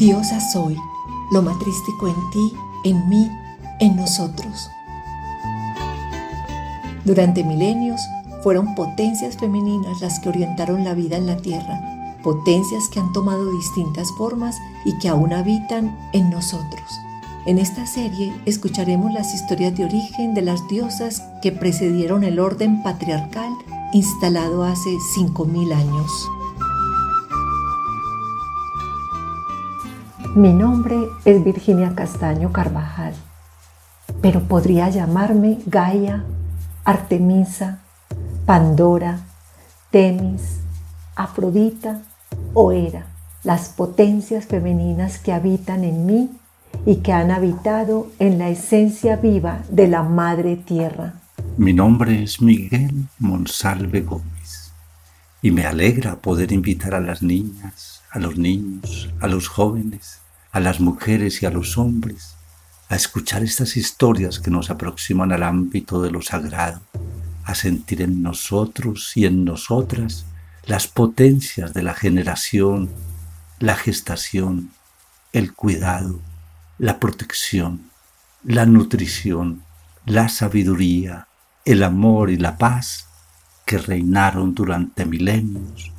Diosa soy, lo matrístico en ti, en mí, en nosotros. Durante milenios fueron potencias femeninas las que orientaron la vida en la tierra, potencias que han tomado distintas formas y que aún habitan en nosotros. En esta serie escucharemos las historias de origen de las diosas que precedieron el orden patriarcal instalado hace 5.000 años. Mi nombre es Virginia Castaño Carvajal, pero podría llamarme Gaia, Artemisa, Pandora, Temis, Afrodita o Hera, las potencias femeninas que habitan en mí y que han habitado en la esencia viva de la Madre Tierra. Mi nombre es Miguel Monsalve Gómez y me alegra poder invitar a las niñas, a los niños, a los jóvenes, a las mujeres y a los hombres a escuchar estas historias que nos aproximan al ámbito de lo sagrado, a sentir en nosotros y en nosotras las potencias de la generación, la gestación, el cuidado, la protección, la nutrición, la sabiduría, el amor y la paz que reinaron durante milenios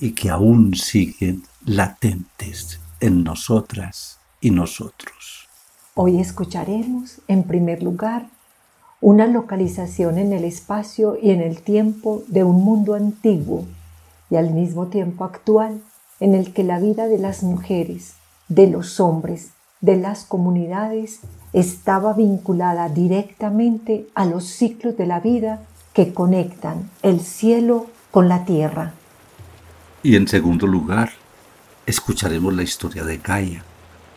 y que aún siguen latentes en nosotras y nosotros. Hoy escucharemos, en primer lugar, una localización en el espacio y en el tiempo de un mundo antiguo y al mismo tiempo actual en el que la vida de las mujeres, de los hombres, de las comunidades estaba vinculada directamente a los ciclos de la vida que conectan el cielo con la tierra. Y en segundo lugar, escucharemos la historia de Gaia,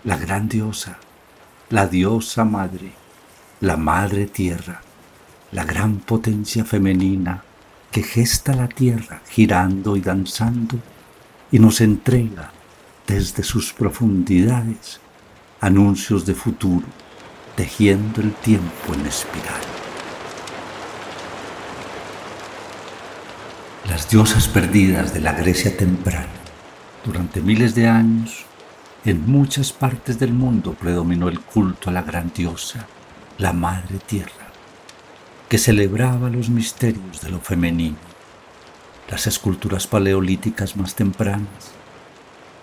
la gran diosa, la diosa madre, la madre tierra, la gran potencia femenina que gesta la tierra girando y danzando y nos entrega desde sus profundidades anuncios de futuro, tejiendo el tiempo en espiral. Las diosas perdidas de la Grecia temprana, durante miles de años, en muchas partes del mundo predominó el culto a la gran diosa, la Madre Tierra, que celebraba los misterios de lo femenino. Las esculturas paleolíticas más tempranas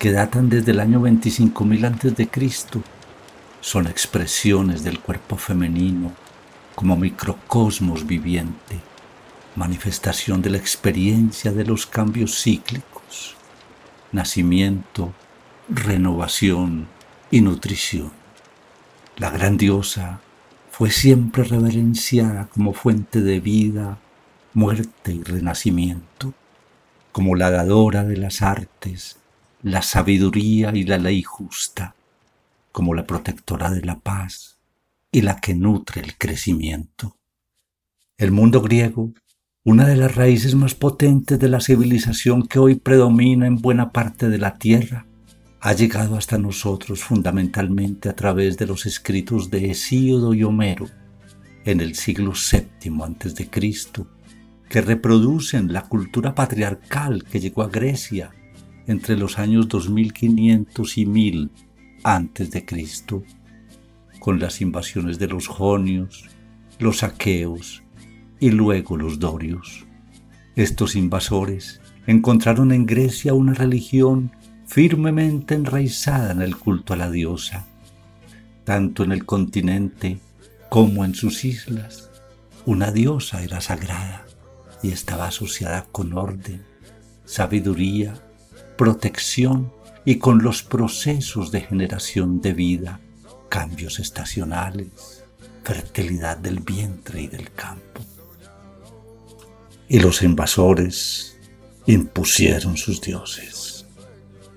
que datan desde el año 25.000 a.C., son expresiones del cuerpo femenino como microcosmos viviente, manifestación de la experiencia de los cambios cíclicos, nacimiento, renovación y nutrición. La gran diosa fue siempre reverenciada como fuente de vida, muerte y renacimiento, como la dadora de las artes, la sabiduría y la ley justa, como la protectora de la paz y la que nutre el crecimiento. El mundo griego, una de las raíces más potentes de la civilización que hoy predomina en buena parte de la tierra, ha llegado hasta nosotros fundamentalmente a través de los escritos de Hesíodo y Homero en el siglo VII a.C., que reproducen la cultura patriarcal que llegó a Grecia entre los años 2500 y 1000 antes de Cristo, con las invasiones de los jonios, los aqueos y luego los dorios. Estos invasores encontraron en Grecia una religión firmemente enraizada en el culto a la diosa, tanto en el continente como en sus islas. Una diosa era sagrada y estaba asociada con orden, sabiduría protección y con los procesos de generación de vida, cambios estacionales, fertilidad del vientre y del campo. Y los invasores impusieron sus dioses,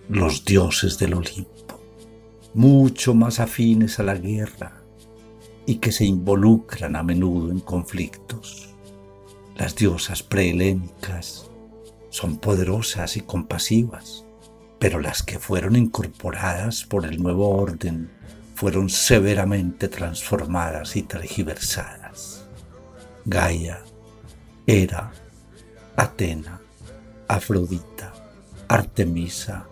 los dioses del Olimpo, mucho más afines a la guerra y que se involucran a menudo en conflictos. Las diosas prehelénicas son poderosas y compasivas, pero las que fueron incorporadas por el nuevo orden fueron severamente transformadas y tergiversadas. Gaia, Hera, Atena, Afrodita, Artemisa,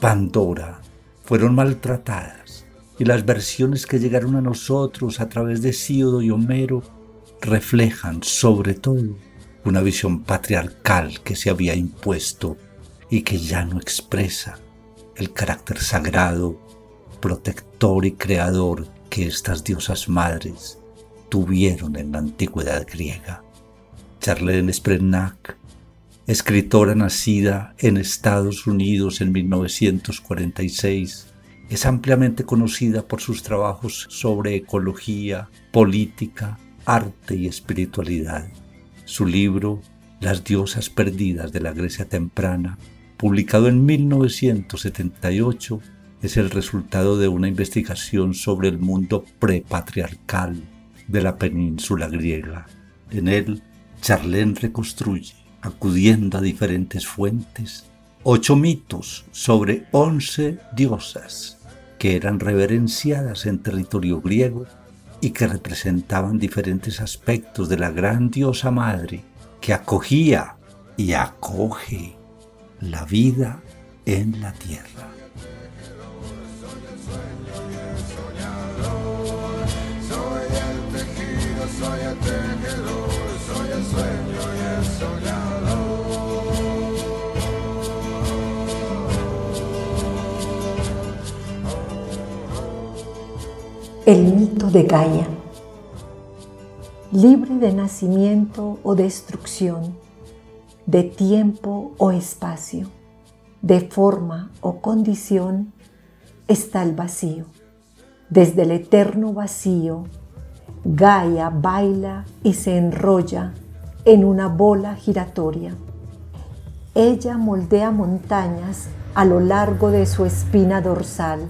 Pandora, fueron maltratadas y las versiones que llegaron a nosotros a través de Síodo y Homero reflejan sobre todo una visión patriarcal que se había impuesto y que ya no expresa el carácter sagrado, protector y creador que estas diosas madres tuvieron en la antigüedad griega. Charlene Sprennak, escritora nacida en Estados Unidos en 1946, es ampliamente conocida por sus trabajos sobre ecología, política, arte y espiritualidad. Su libro, Las diosas perdidas de la Grecia temprana, publicado en 1978, es el resultado de una investigación sobre el mundo prepatriarcal de la península griega. En él, Charlene reconstruye, acudiendo a diferentes fuentes, ocho mitos sobre once diosas que eran reverenciadas en territorio griego y que representaban diferentes aspectos de la gran diosa madre que acogía y acoge la vida en la tierra. El mito de Gaia. Libre de nacimiento o destrucción, de tiempo o espacio, de forma o condición, está el vacío. Desde el eterno vacío, Gaia baila y se enrolla en una bola giratoria. Ella moldea montañas a lo largo de su espina dorsal,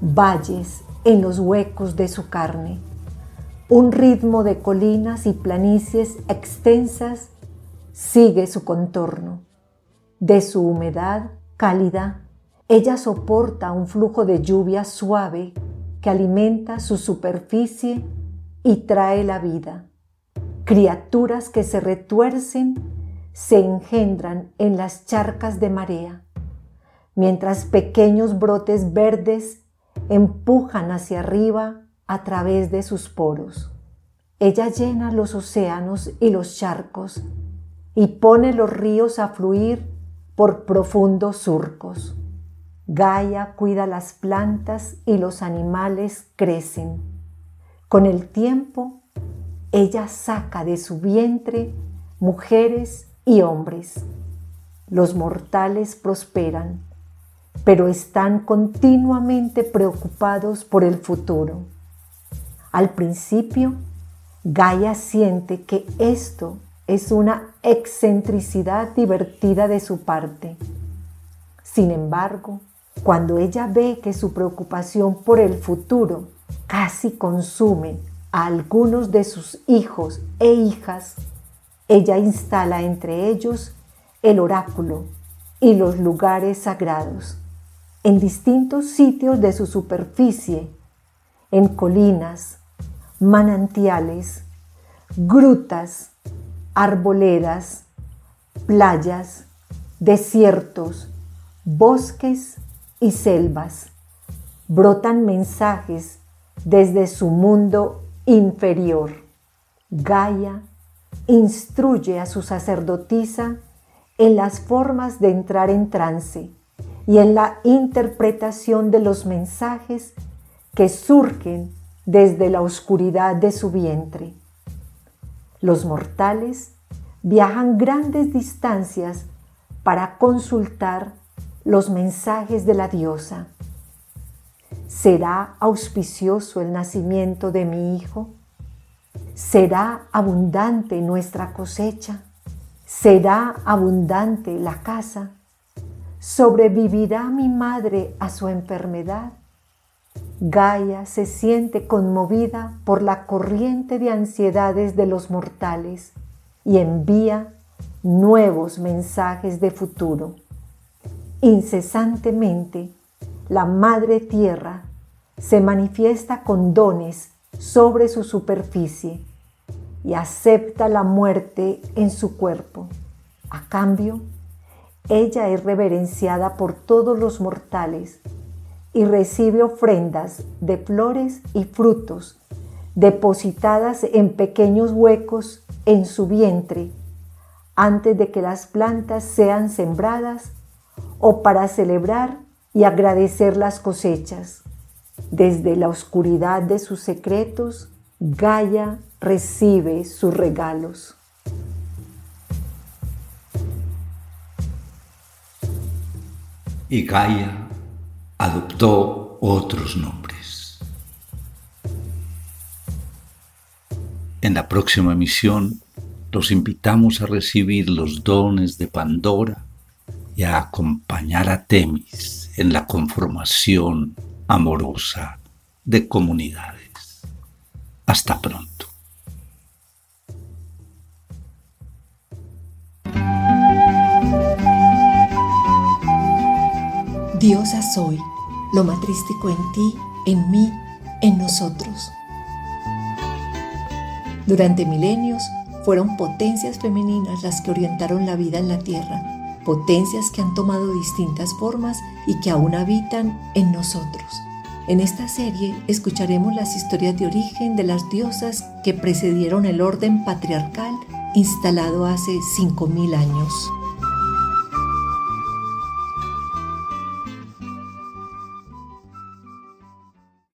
valles en los huecos de su carne. Un ritmo de colinas y planicies extensas sigue su contorno. De su humedad cálida, ella soporta un flujo de lluvia suave que alimenta su superficie y trae la vida. Criaturas que se retuercen se engendran en las charcas de marea, mientras pequeños brotes verdes empujan hacia arriba a través de sus poros. Ella llena los océanos y los charcos y pone los ríos a fluir por profundos surcos. Gaia cuida las plantas y los animales crecen. Con el tiempo, ella saca de su vientre mujeres y hombres. Los mortales prosperan pero están continuamente preocupados por el futuro. Al principio, Gaia siente que esto es una excentricidad divertida de su parte. Sin embargo, cuando ella ve que su preocupación por el futuro casi consume a algunos de sus hijos e hijas, ella instala entre ellos el oráculo y los lugares sagrados en distintos sitios de su superficie, en colinas, manantiales, grutas, arboledas, playas, desiertos, bosques y selvas. Brotan mensajes desde su mundo inferior. Gaia instruye a su sacerdotisa en las formas de entrar en trance y en la interpretación de los mensajes que surgen desde la oscuridad de su vientre. Los mortales viajan grandes distancias para consultar los mensajes de la diosa. ¿Será auspicioso el nacimiento de mi hijo? ¿Será abundante nuestra cosecha? ¿Será abundante la casa? ¿Sobrevivirá mi madre a su enfermedad? Gaia se siente conmovida por la corriente de ansiedades de los mortales y envía nuevos mensajes de futuro. Incesantemente, la Madre Tierra se manifiesta con dones sobre su superficie y acepta la muerte en su cuerpo. A cambio, ella es reverenciada por todos los mortales y recibe ofrendas de flores y frutos depositadas en pequeños huecos en su vientre antes de que las plantas sean sembradas o para celebrar y agradecer las cosechas. Desde la oscuridad de sus secretos, Gaia recibe sus regalos. Y Gaia adoptó otros nombres. En la próxima emisión los invitamos a recibir los dones de Pandora y a acompañar a Temis en la conformación amorosa de comunidades. Hasta pronto. Diosa soy, lo matrístico en ti, en mí, en nosotros. Durante milenios fueron potencias femeninas las que orientaron la vida en la tierra potencias que han tomado distintas formas y que aún habitan en nosotros. En esta serie escucharemos las historias de origen de las diosas que precedieron el orden patriarcal instalado hace 5.000 años.